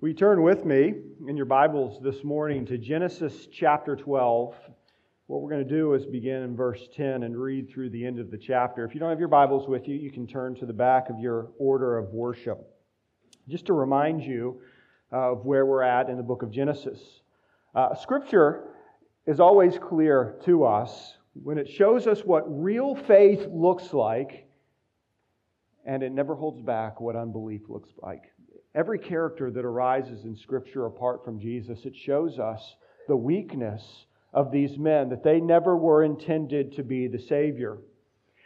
We turn with me in your Bibles this morning to Genesis chapter 12. What we're going to do is begin in verse 10 and read through the end of the chapter. If you don't have your Bibles with you, you can turn to the back of your order of worship. Just to remind you of where we're at in the book of Genesis. Uh, scripture is always clear to us when it shows us what real faith looks like, and it never holds back what unbelief looks like every character that arises in Scripture apart from Jesus, it shows us the weakness of these men, that they never were intended to be the Savior.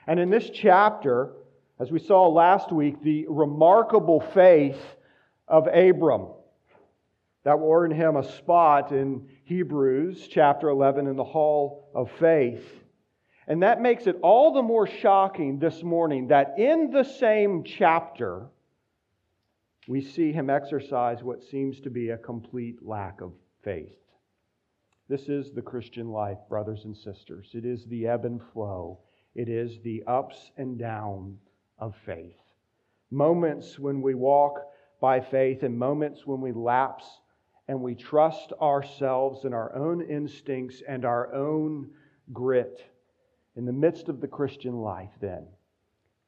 And in this chapter, as we saw last week, the remarkable faith of Abram that will earn him a spot in Hebrews chapter 11 in the Hall of Faith. And that makes it all the more shocking this morning that in the same chapter, we see him exercise what seems to be a complete lack of faith. This is the Christian life, brothers and sisters. It is the ebb and flow, it is the ups and downs of faith. Moments when we walk by faith, and moments when we lapse and we trust ourselves and our own instincts and our own grit. In the midst of the Christian life, then,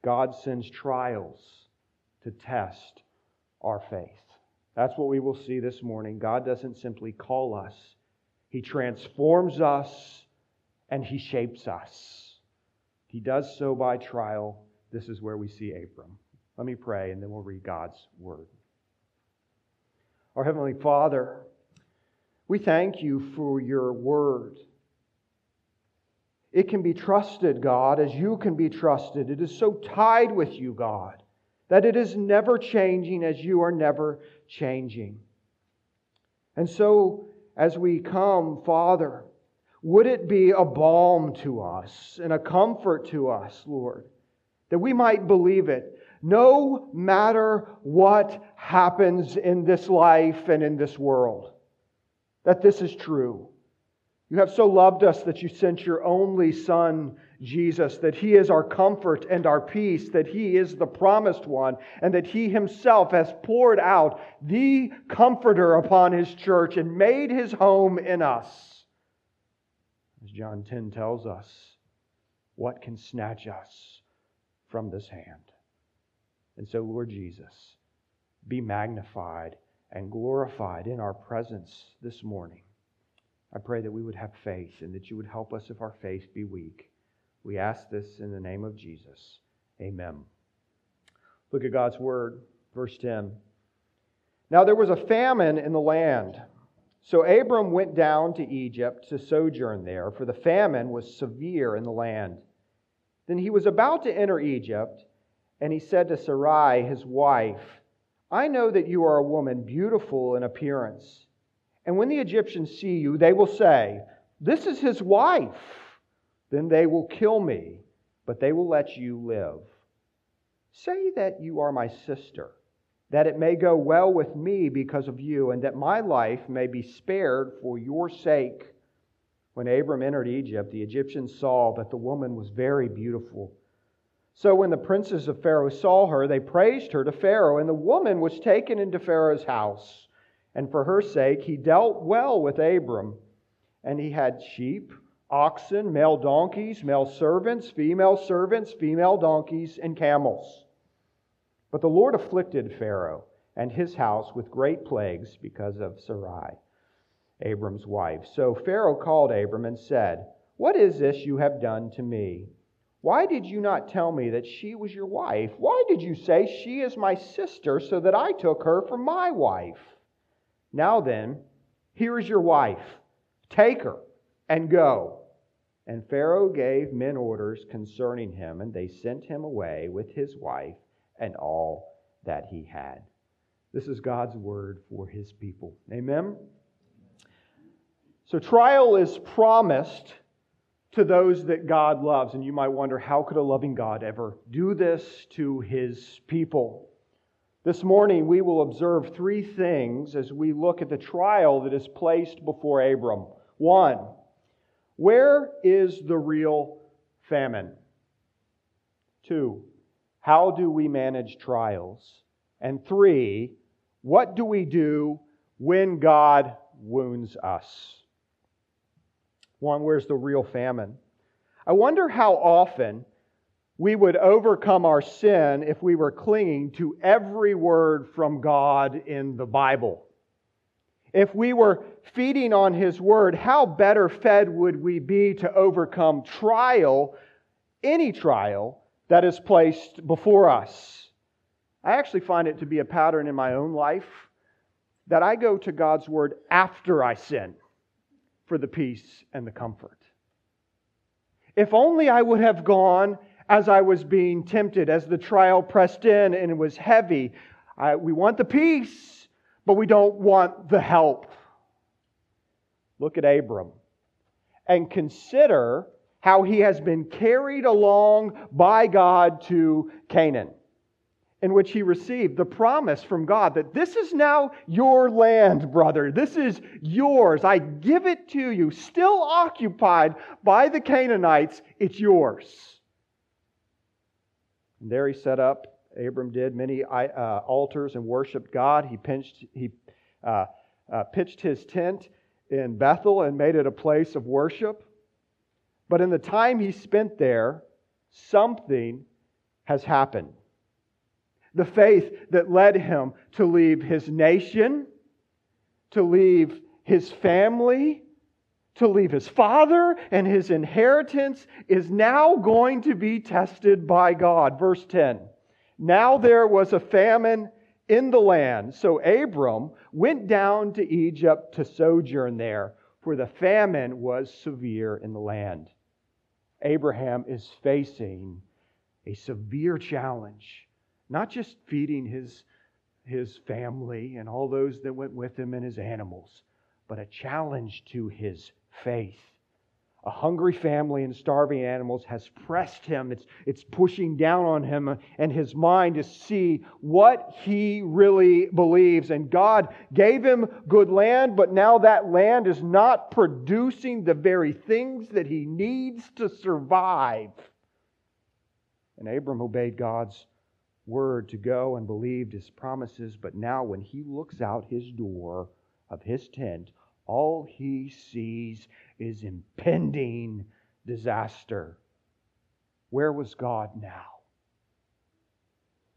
God sends trials to test our faith. That's what we will see this morning. God doesn't simply call us, He transforms us and He shapes us. He does so by trial. This is where we see Abram. Let me pray and then we'll read God's word. Our Heavenly Father, we thank you for your word. It can be trusted, God, as you can be trusted. It is so tied with you, God that it is never changing as you are never changing. And so, as we come, Father, would it be a balm to us and a comfort to us, Lord, that we might believe it no matter what happens in this life and in this world, that this is true. You have so loved us that you sent your only Son Jesus, that He is our comfort and our peace, that He is the promised one, and that He Himself has poured out the Comforter upon His church and made His home in us. As John 10 tells us, what can snatch us from this hand? And so, Lord Jesus, be magnified and glorified in our presence this morning. I pray that we would have faith and that you would help us if our faith be weak. We ask this in the name of Jesus. Amen. Look at God's word, verse 10. Now there was a famine in the land. So Abram went down to Egypt to sojourn there, for the famine was severe in the land. Then he was about to enter Egypt, and he said to Sarai, his wife, I know that you are a woman beautiful in appearance. And when the Egyptians see you, they will say, This is his wife. Then they will kill me, but they will let you live. Say that you are my sister, that it may go well with me because of you, and that my life may be spared for your sake. When Abram entered Egypt, the Egyptians saw that the woman was very beautiful. So when the princes of Pharaoh saw her, they praised her to Pharaoh, and the woman was taken into Pharaoh's house. And for her sake, he dealt well with Abram, and he had sheep oxen, male donkeys, male servants, female servants, female donkeys, and camels. But the Lord afflicted Pharaoh and his house with great plagues because of Sarai, Abram's wife. So Pharaoh called Abram and said, What is this you have done to me? Why did you not tell me that she was your wife? Why did you say, She is my sister, so that I took her for my wife? Now then, here is your wife. Take her and go. And Pharaoh gave men orders concerning him, and they sent him away with his wife and all that he had. This is God's word for his people. Amen? So, trial is promised to those that God loves. And you might wonder, how could a loving God ever do this to his people? This morning, we will observe three things as we look at the trial that is placed before Abram. One, where is the real famine? Two, how do we manage trials? And three, What do we do when God wounds us? One, where's the real famine? I wonder how often we would overcome our sin if we were clinging to every word from God in the Bible. If we were feeding on His Word, how better fed would we be to overcome trial, any trial that is placed before us? I actually find it to be a pattern in my own life that I go to God's Word after I sin for the peace and the comfort. If only I would have gone as I was being tempted, as the trial pressed in and it was heavy. I, we want the peace, but we don't want the help. Look at Abram and consider how he has been carried along by God to Canaan in which he received the promise from God that this is now your land, brother. This is yours. I give it to you. Still occupied by the Canaanites, it's yours. And there he set up, Abram did, many uh, altars and worshiped God. He, pinched, he uh, uh, pitched his tent in Bethel and made it a place of worship. But in the time he spent there, something has happened the faith that led him to leave his nation, to leave his family, to leave his father and his inheritance is now going to be tested by God. Verse 10 Now there was a famine in the land, so Abram went down to Egypt to sojourn there, for the famine was severe in the land. Abraham is facing a severe challenge not just feeding his, his family and all those that went with him and his animals, but a challenge to his faith. A hungry family and starving animals has pressed him. It's, it's pushing down on him and his mind to see what he really believes. And God gave him good land, but now that land is not producing the very things that he needs to survive. And Abram obeyed God's word to go and believed his promises, but now when he looks out his door of his tent, all he sees is impending disaster. Where was God now?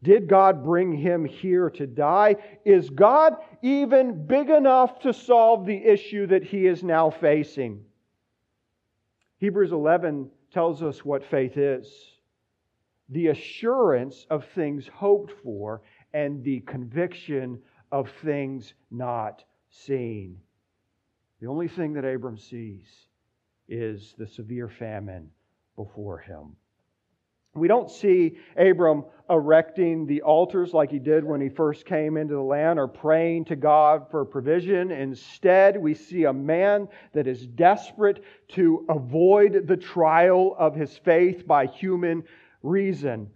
Did God bring him here to die? Is God even big enough to solve the issue that he is now facing? Hebrews 11 tells us what faith is the assurance of things hoped for and the conviction of things not seen. The only thing that Abram sees is the severe famine before him. We don't see Abram erecting the altars like he did when he first came into the land or praying to God for provision. Instead, we see a man that is desperate to avoid the trial of his faith by human reason.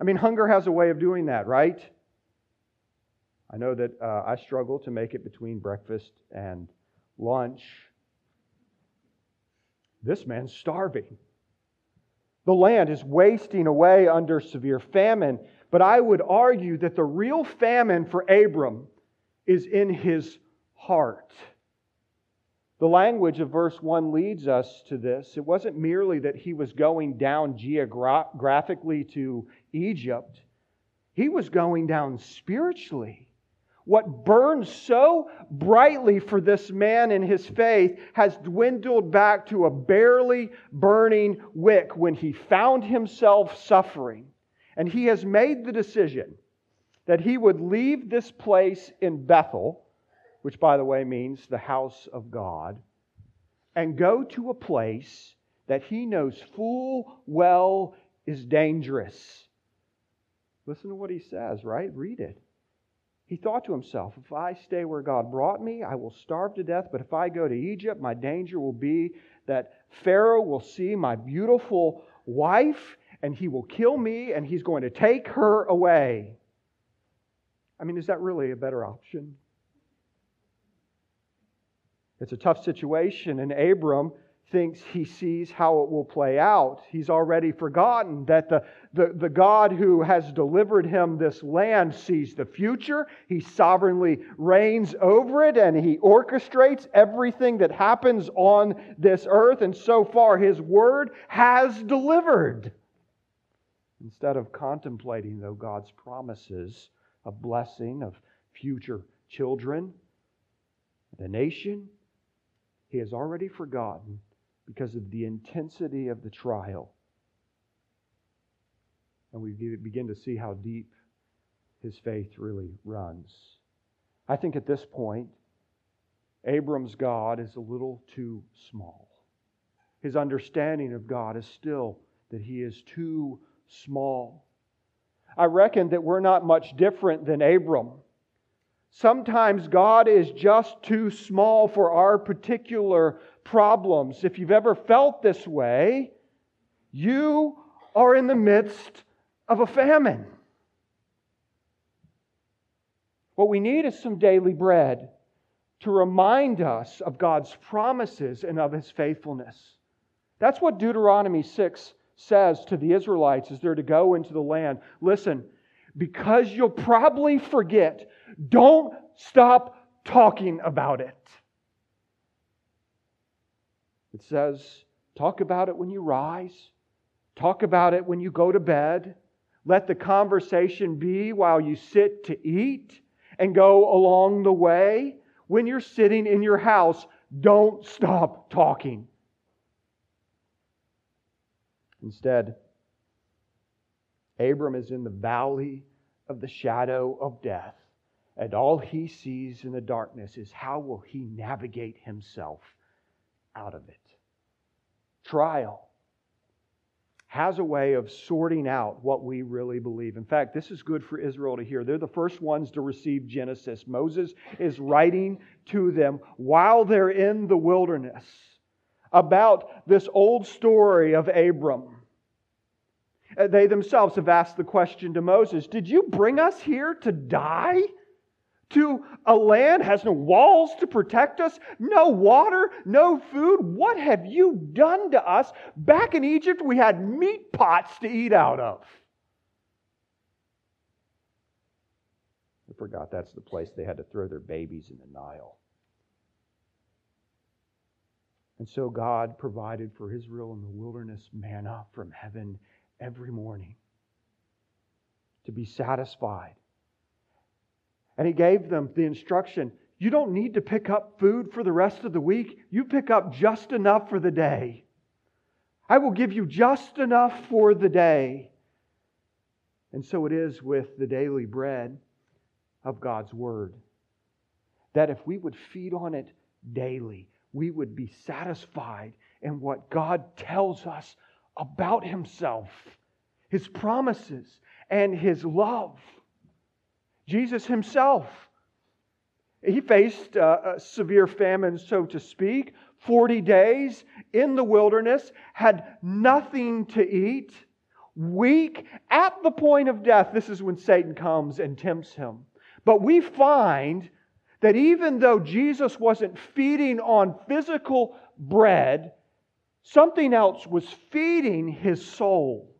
I mean, hunger has a way of doing that, right? I know that uh, I struggle to make it between breakfast and lunch. This man's starving. The land is wasting away under severe famine. But I would argue that the real famine for Abram is in his heart. The language of verse 1 leads us to this. It wasn't merely that he was going down geographically to Egypt, he was going down spiritually. What burned so brightly for this man in his faith has dwindled back to a barely burning wick when he found himself suffering. And he has made the decision that he would leave this place in Bethel which, by the way, means the house of God, and go to a place that he knows full well is dangerous. Listen to what he says, right? Read it. He thought to himself, if I stay where God brought me, I will starve to death. But if I go to Egypt, my danger will be that Pharaoh will see my beautiful wife and he will kill me and he's going to take her away. I mean, is that really a better option? It's a tough situation, and Abram thinks he sees how it will play out. He's already forgotten that the, the, the God who has delivered him this land sees the future. He sovereignly reigns over it and he orchestrates everything that happens on this earth. And so far, his word has delivered. Instead of contemplating, though, God's promises of blessing, of future children, the nation, he has already forgotten because of the intensity of the trial. And we begin to see how deep his faith really runs. I think at this point, Abram's God is a little too small. His understanding of God is still that he is too small. I reckon that we're not much different than Abram. Sometimes God is just too small for our particular problems. If you've ever felt this way, you are in the midst of a famine. What we need is some daily bread to remind us of God's promises and of His faithfulness. That's what Deuteronomy 6 says to the Israelites as they're to go into the land. Listen, because you'll probably forget don't stop talking about it. It says, talk about it when you rise, talk about it when you go to bed. Let the conversation be while you sit to eat and go along the way. When you're sitting in your house, don't stop talking. Instead, Abram is in the valley of the shadow of death. And all he sees in the darkness is how will he navigate himself out of it. Trial has a way of sorting out what we really believe. In fact, this is good for Israel to hear. They're the first ones to receive Genesis. Moses is writing to them while they're in the wilderness about this old story of Abram. They themselves have asked the question to Moses Did you bring us here to die? To a land has no walls to protect us, no water, no food. What have you done to us? Back in Egypt, we had meat pots to eat out of. I forgot that's the place they had to throw their babies in the Nile. And so God provided for Israel in the wilderness manna from heaven every morning to be satisfied. And he gave them the instruction you don't need to pick up food for the rest of the week, you pick up just enough for the day. I will give you just enough for the day. And so it is with the daily bread of God's Word. That if we would feed on it daily, we would be satisfied in what God tells us about himself, his promises, and his love. Jesus himself, he faced uh, a, severe famine, so to speak, 40 days in the wilderness, had nothing to eat, weak, at the point of death. This is when Satan comes and tempts him. But we find that even though Jesus wasn't feeding on physical bread, Something else was feeding his soul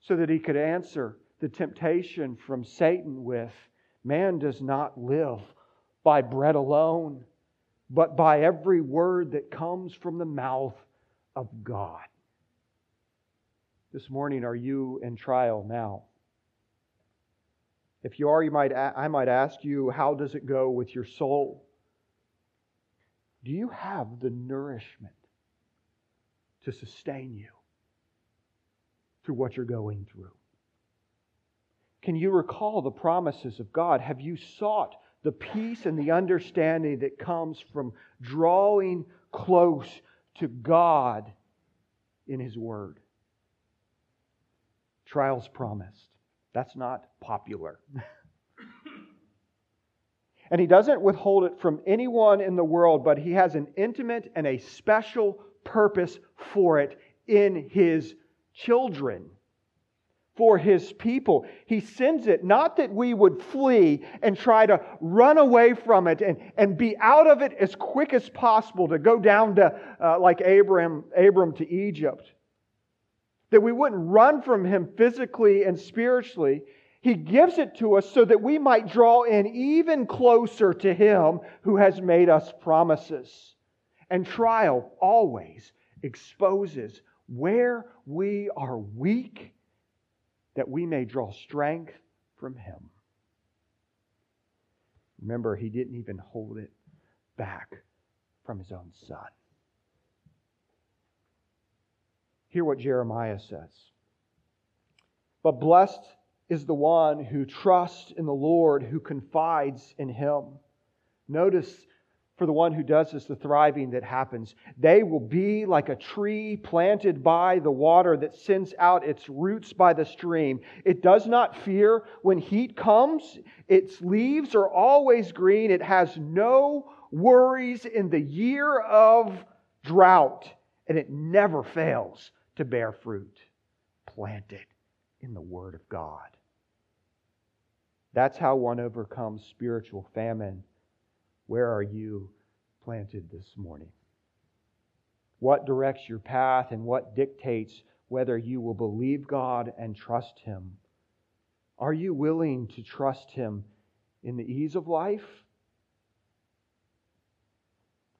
so that he could answer the temptation from Satan with man does not live by bread alone, but by every word that comes from the mouth of God. This morning, are you in trial now? If you are, you might, I might ask you, how does it go with your soul? Do you have the nourishment to sustain you through what you're going through. Can you recall the promises of God? Have you sought the peace and the understanding that comes from drawing close to God in His Word? Trials promised. That's not popular. and He doesn't withhold it from anyone in the world, but He has an intimate and a special purpose for it in his children. For his people. He sends it not that we would flee and try to run away from it and, and be out of it as quick as possible to go down to, uh, like Abram, Abram to Egypt. That we wouldn't run from him physically and spiritually. He gives it to us so that we might draw in even closer to him who has made us promises. And trial always exposes where we are weak that we may draw strength from him. Remember, he didn't even hold it back from his own son. Hear what Jeremiah says. But blessed is the one who trusts in the Lord, who confides in him. Notice for the one who does this, the thriving that happens. They will be like a tree planted by the water that sends out its roots by the stream. It does not fear when heat comes, its leaves are always green. It has no worries in the year of drought, and it never fails to bear fruit. Planted in the Word of God. That's how one overcomes spiritual famine where are you planted this morning? What directs your path and what dictates whether you will believe God and trust Him? Are you willing to trust Him in the ease of life?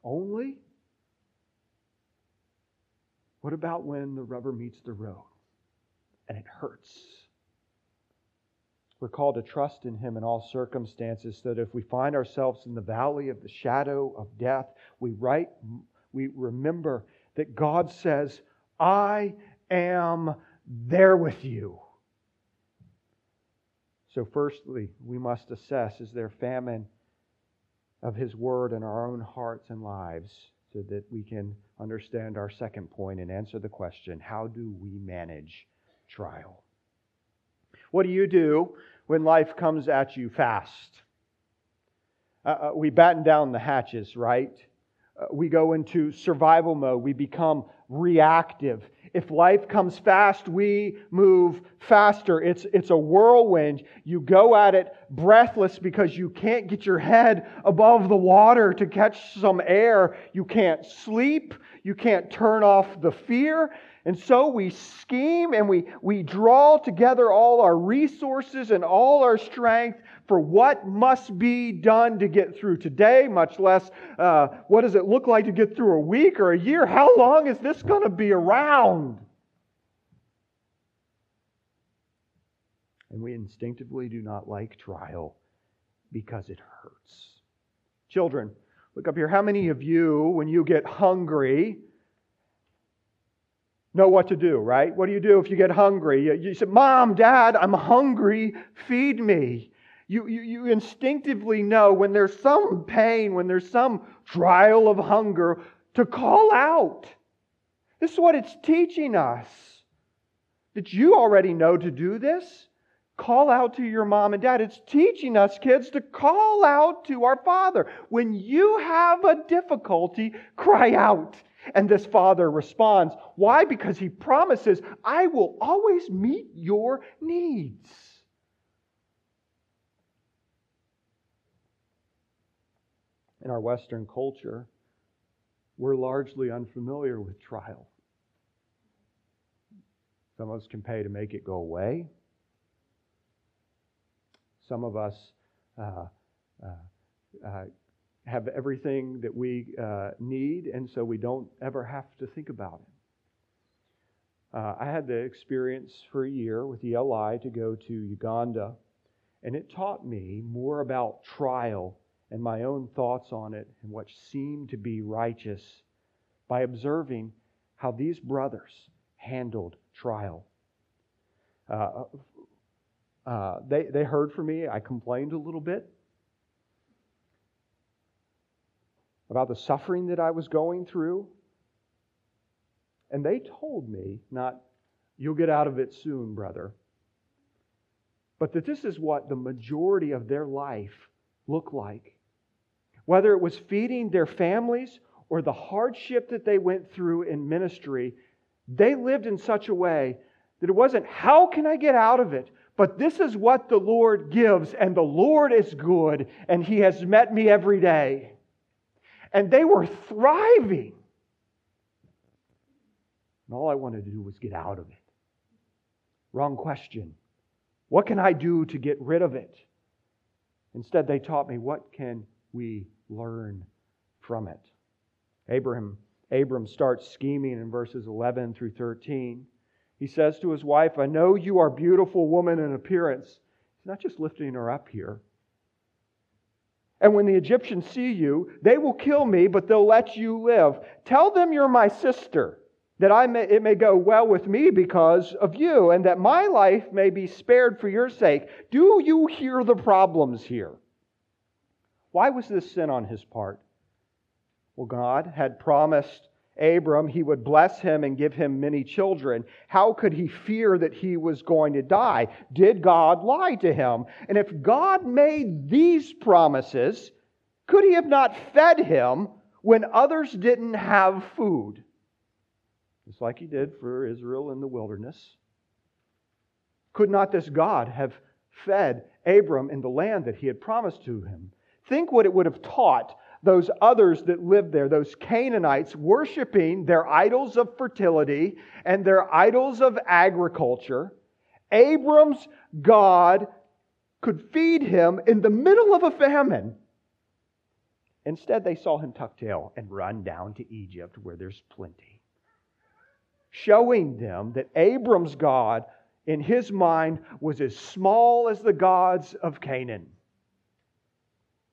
Only? What about when the rubber meets the road and it hurts? We're called to trust in Him in all circumstances, so that if we find ourselves in the valley of the shadow of death, we, write, we remember that God says, I am there with you. So, firstly, we must assess is there famine of His Word in our own hearts and lives so that we can understand our second point and answer the question how do we manage trial? What do you do when life comes at you fast? Uh, uh, we batten down the hatches, right? Uh, we go into survival mode. We become reactive. If life comes fast, we move faster. It's, it's a whirlwind. You go at it breathless because you can't get your head above the water to catch some air. You can't sleep. You can't turn off the fear. And so we scheme and we, we draw together all our resources and all our strength for what must be done to get through today, much less uh, what does it look like to get through a week or a year? How long is this going to be around? And we instinctively do not like trial because it hurts. Children, look up here. How many of you, when you get hungry, know what to do, right? What do you do if you get hungry? You, you say, Mom, Dad, I'm hungry, feed me. You, you, you instinctively know when there's some pain, when there's some trial of hunger, to call out. This is what it's teaching us. that you already know to do this? Call out to your mom and dad. It's teaching us, kids, to call out to our Father. When you have a difficulty, cry out. And this father responds, Why? Because he promises, I will always meet your needs. In our Western culture, we're largely unfamiliar with trial. Some of us can pay to make it go away. Some of us uh, uh, uh, have everything that we uh, need, and so we don't ever have to think about it. Uh, I had the experience for a year with ELI to go to Uganda, and it taught me more about trial and my own thoughts on it and what seemed to be righteous by observing how these brothers handled trial. Uh, uh, they, they heard from me. I complained a little bit. about the suffering that I was going through. And they told me, not, you'll get out of it soon, brother, but that this is what the majority of their life looked like. Whether it was feeding their families or the hardship that they went through in ministry, they lived in such a way That it wasn't, how can I get out of it? But this is what the Lord gives, and the Lord is good, and He has met me every day. And they were thriving. And all I wanted to do was get out of it. Wrong question. What can I do to get rid of it? Instead, they taught me, what can we learn from it? Abraham, Abram starts scheming in verses 11 through 13. He says to his wife, I know you are beautiful woman in appearance. He's not just lifting her up here. And when the Egyptians see you, they will kill me, but they'll let you live. Tell them you're my sister that I may, it may go well with me because of you, and that my life may be spared for your sake. Do you hear the problems here? Why was this sin on his part? Well, God had promised Abram he would bless him and give him many children. How could he fear that he was going to die? Did God lie to him? And if God made these promises, could he have not fed him when others didn't have food? just like he did for Israel in the wilderness. Could not this God have fed Abram in the land that he had promised to him? Think what it would have taught those others that lived there, those Canaanites, worshiping their idols of fertility and their idols of agriculture. Abram's God could feed him in the middle of a famine. Instead, they saw him tuck tail and run down to Egypt where there's plenty showing them that Abram's God, in his mind, was as small as the gods of Canaan.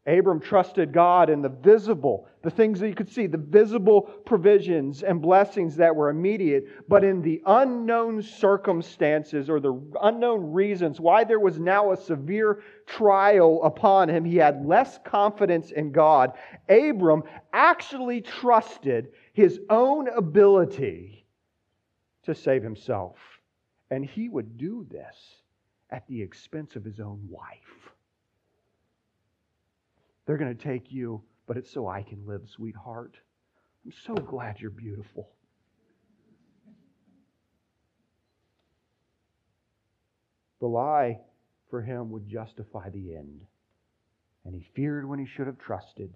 Abram trusted God in the visible, the things that you could see, the visible provisions and blessings that were immediate, but in the unknown circumstances or the unknown reasons why there was now a severe trial upon him, he had less confidence in God. Abram actually trusted his own ability to save himself. And he would do this at the expense of his own wife. They're going to take you, but it's so I can live, sweetheart. I'm so glad you're beautiful. The lie for him would justify the end. And he feared when he should have trusted.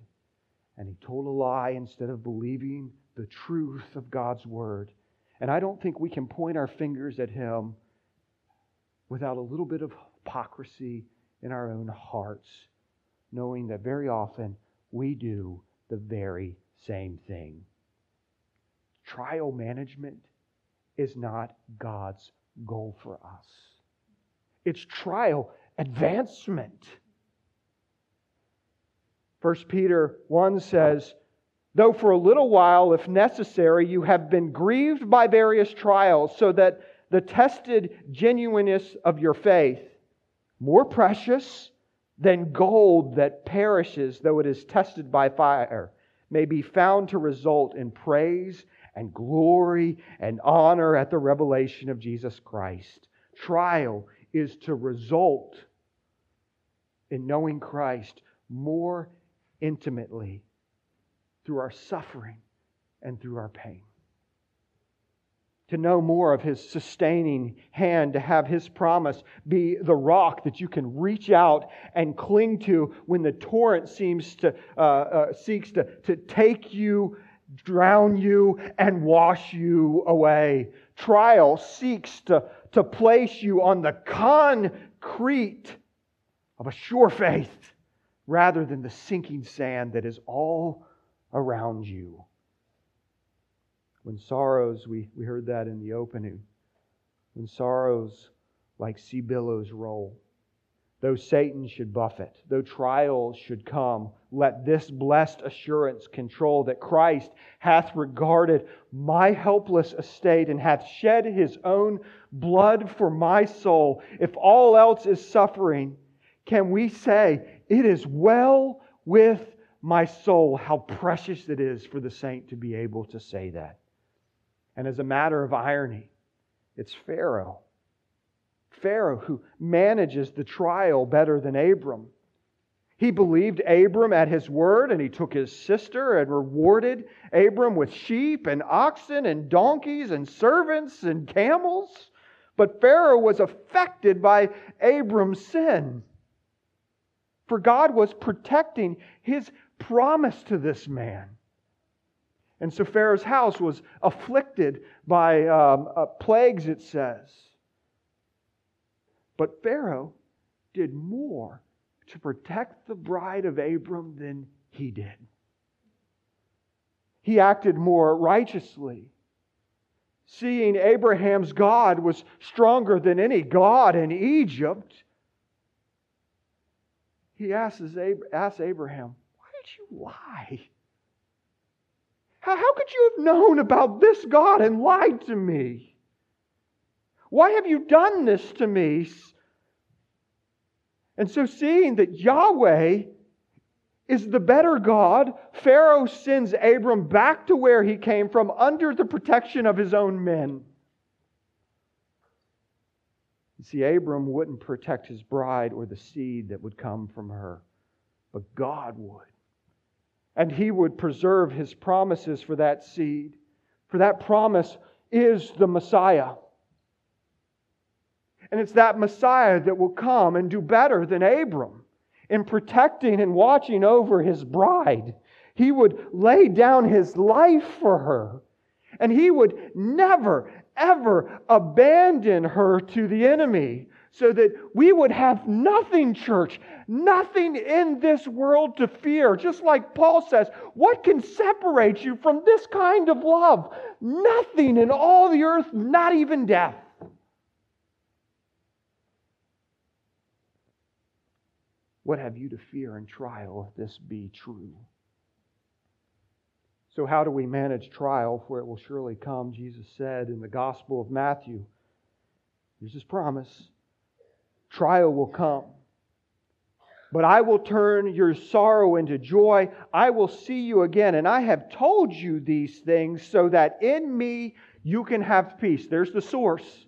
And he told a lie instead of believing the truth of God's word. And I don't think we can point our fingers at him without a little bit of hypocrisy in our own hearts, knowing that very often we do the very same thing. Trial management is not God's goal for us, it's trial advancement. 1 Peter 1 says, though for a little while, if necessary, you have been grieved by various trials, so that the tested genuineness of your faith, more precious than gold that perishes though it is tested by fire, may be found to result in praise and glory and honor at the revelation of Jesus Christ. Trial is to result in knowing Christ more intimately through our suffering and through our pain. To know more of His sustaining hand, to have His promise be the rock that you can reach out and cling to when the torrent seems to uh, uh, seeks to, to take you, drown you, and wash you away. Trial seeks to, to place you on the concrete of a sure faith rather than the sinking sand that is all around you. When sorrows, we, we heard that in the opening, when sorrows like sea billows roll, though Satan should buffet, though trials should come, let this blessed assurance control that Christ hath regarded my helpless estate and hath shed his own blood for my soul. If all else is suffering, can we say, It is well with my soul, how precious it is for the saint to be able to say that. And as a matter of irony, it's Pharaoh. Pharaoh who manages the trial better than Abram. He believed Abram at his word, and he took his sister and rewarded Abram with sheep and oxen and donkeys and servants and camels. But Pharaoh was affected by Abram's sin. For God was protecting his promise to this man. And so Pharaoh's house was afflicted by um, uh, plagues, it says. But Pharaoh did more to protect the bride of Abram than he did. He acted more righteously. Seeing Abraham's God was stronger than any God in Egypt, he asks, Abraham, Why did you lie? How, how could you have known about this God and lied to me? Why have you done this to me? And so, seeing that Yahweh is the better God, Pharaoh sends Abram back to where he came from under the protection of his own men. You see, Abram wouldn't protect his bride or the seed that would come from her, but God would. And he would preserve his promises for that seed. For that promise is the Messiah. And it's that Messiah that will come and do better than Abram in protecting and watching over his bride. He would lay down his life for her. And he would never, ever abandon her to the enemy so that we would have nothing, church, nothing in this world to fear. Just like Paul says, what can separate you from this kind of love? Nothing in all the earth, not even death. What have you to fear in trial if this be true? So, how do we manage trial? For it will surely come, Jesus said in the Gospel of Matthew. Here's his promise trial will come. But I will turn your sorrow into joy. I will see you again. And I have told you these things so that in me you can have peace. There's the source.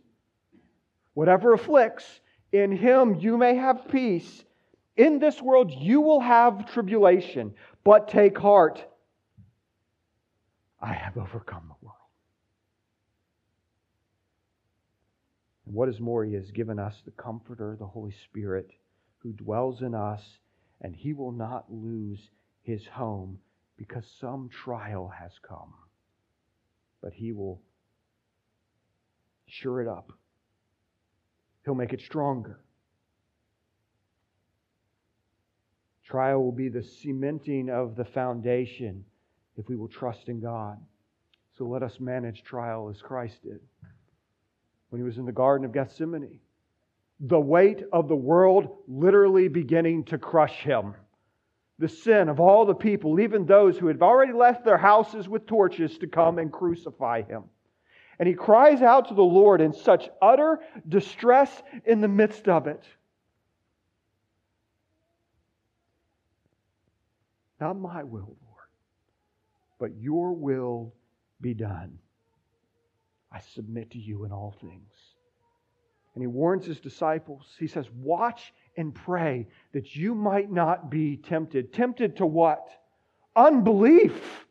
Whatever afflicts, in him you may have peace. In this world you will have tribulation, but take heart. I have overcome the world. And what is more, He has given us the Comforter, the Holy Spirit, who dwells in us, and He will not lose His home because some trial has come. But He will sure it up, He'll make it stronger. Trial will be the cementing of the foundation if we will trust in God. So let us manage trial as Christ did when he was in the Garden of Gethsemane. The weight of the world literally beginning to crush him. The sin of all the people, even those who had already left their houses with torches to come and crucify him. And he cries out to the Lord in such utter distress in the midst of it. Not my will, Lord, but your will be done. I submit to you in all things. And he warns his disciples. He says, Watch and pray that you might not be tempted. Tempted to what? Unbelief.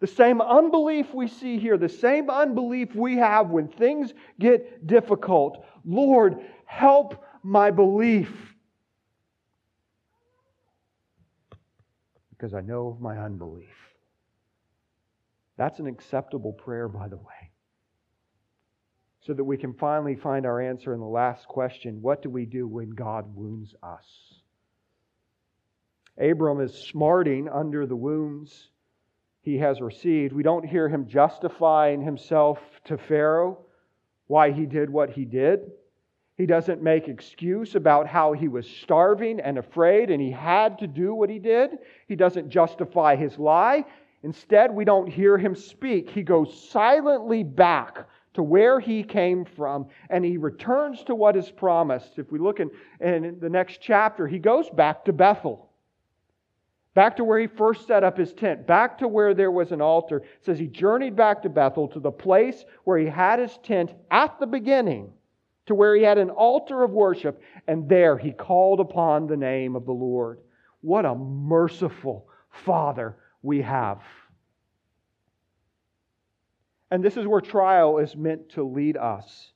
The same unbelief we see here, the same unbelief we have when things get difficult. Lord, help my belief. because I know of my unbelief. That's an acceptable prayer, by the way. So that we can finally find our answer in the last question what do we do when God wounds us? Abram is smarting under the wounds he has received. We don't hear him justifying himself to Pharaoh why he did what he did. He doesn't make excuse about how he was starving and afraid and he had to do what he did. He doesn't justify his lie. Instead, we don't hear him speak. He goes silently back to where he came from and he returns to what is promised. If we look in, in the next chapter, he goes back to Bethel. Back to where he first set up his tent, back to where there was an altar. It says he journeyed back to Bethel to the place where he had his tent at the beginning to where he had an altar of worship, and there he called upon the name of the Lord. What a merciful Father we have. And this is where trial is meant to lead us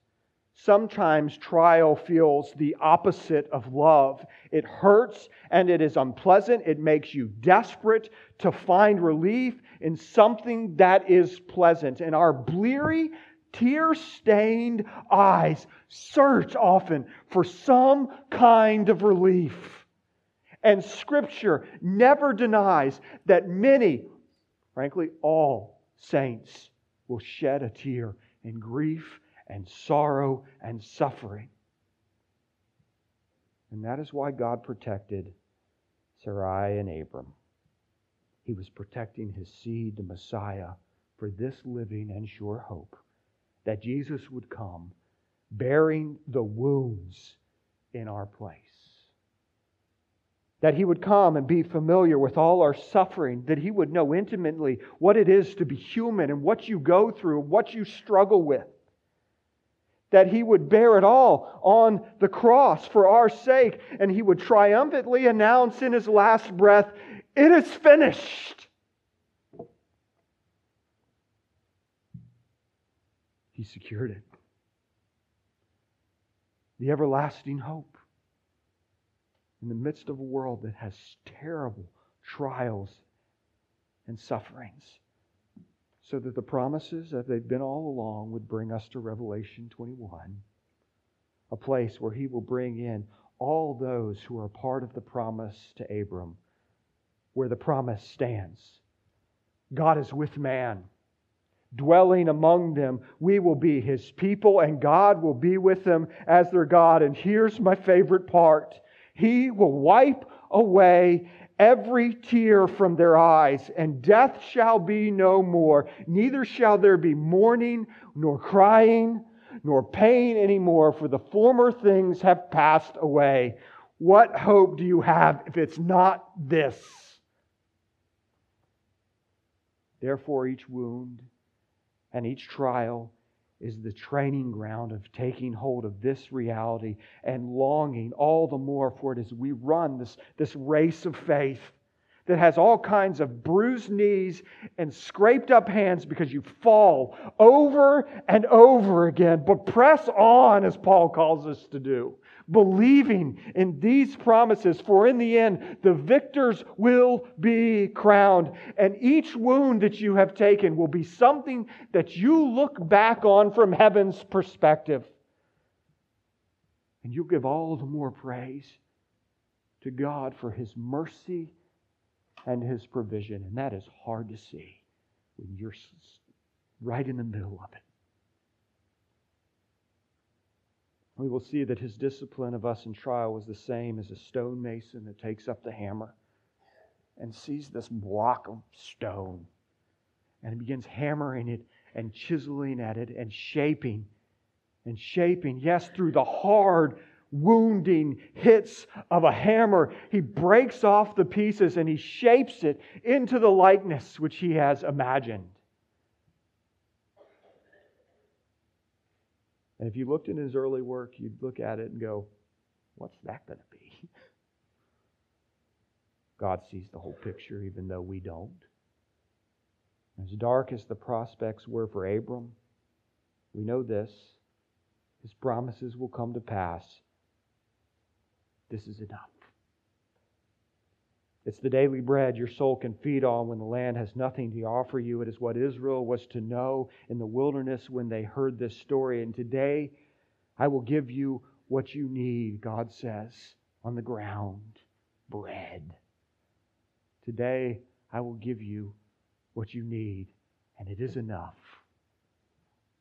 Sometimes trial feels the opposite of love. It hurts and it is unpleasant. It makes you desperate to find relief in something that is pleasant. And our bleary, tear stained eyes search often for some kind of relief. And Scripture never denies that many, frankly, all saints will shed a tear in grief and sorrow and suffering. And that is why God protected Sarai and Abram. He was protecting his seed, the Messiah, for this living and sure hope that Jesus would come bearing the wounds in our place. That he would come and be familiar with all our suffering, that he would know intimately what it is to be human and what you go through, what you struggle with that he would bear it all on the cross for our sake, and he would triumphantly announce in his last breath, It is finished. He secured it. The everlasting hope in the midst of a world that has terrible trials and sufferings so that the promises that they've been all along would bring us to Revelation 21, a place where he will bring in all those who are part of the promise to Abram, where the promise stands. God is with man. Dwelling among them, we will be his people, and God will be with them as their God. And here's my favorite part He will wipe away every tear from their eyes, and death shall be no more. Neither shall there be mourning, nor crying, nor pain anymore, for the former things have passed away. What hope do you have if it's not this? Therefore, each wound and each trial is the training ground of taking hold of this reality and longing all the more for it as we run this, this race of faith that has all kinds of bruised knees and scraped up hands because you fall over and over again. But press on, as Paul calls us to do believing in these promises, for in the end, the victors will be crowned. And each wound that you have taken will be something that you look back on from heaven's perspective. And you'll give all the more praise to God for his mercy and his provision. And that is hard to see when you're right in the middle of it. we will see that his discipline of us in trial was the same as a stonemason that takes up the hammer and sees this block of stone and begins hammering it and chiseling at it and shaping and shaping. Yes, through the hard, wounding hits of a hammer, he breaks off the pieces and he shapes it into the likeness which he has imagined. And if you looked in his early work, you'd look at it and go, what's that going to be? God sees the whole picture, even though we don't. As dark as the prospects were for Abram, we know this his promises will come to pass. This is enough. It's the daily bread your soul can feed on when the land has nothing to offer you. It is what Israel was to know in the wilderness when they heard this story. And today, I will give you what you need, God says, on the ground bread. Today, I will give you what you need, and it is enough.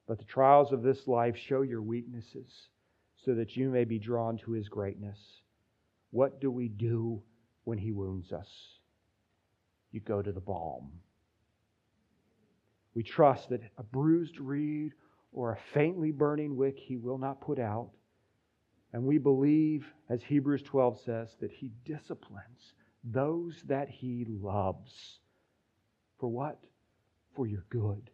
But the trials of this life show your weaknesses so that you may be drawn to his greatness. What do we do when he wounds us. You go to the balm. We trust that a bruised reed or a faintly burning wick he will not put out. And we believe, as Hebrews 12 says, that he disciplines those that he loves. For what? For your good.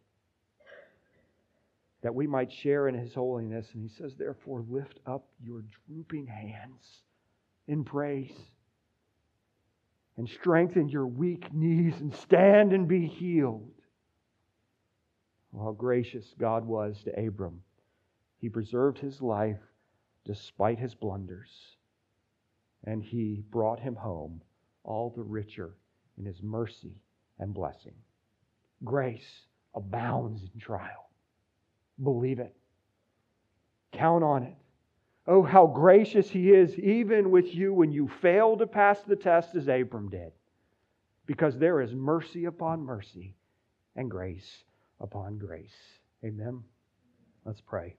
That we might share in his holiness. And he says, therefore, lift up your drooping hands in praise and strengthen your weak knees and stand and be healed. how gracious God was to Abram. He preserved his life despite his blunders, and he brought him home all the richer in his mercy and blessing. Grace abounds in trial. Believe it. Count on it. Oh, how gracious he is, even with you when you fail to pass the test as Abram did. Because there is mercy upon mercy and grace upon grace. Amen. Let's pray.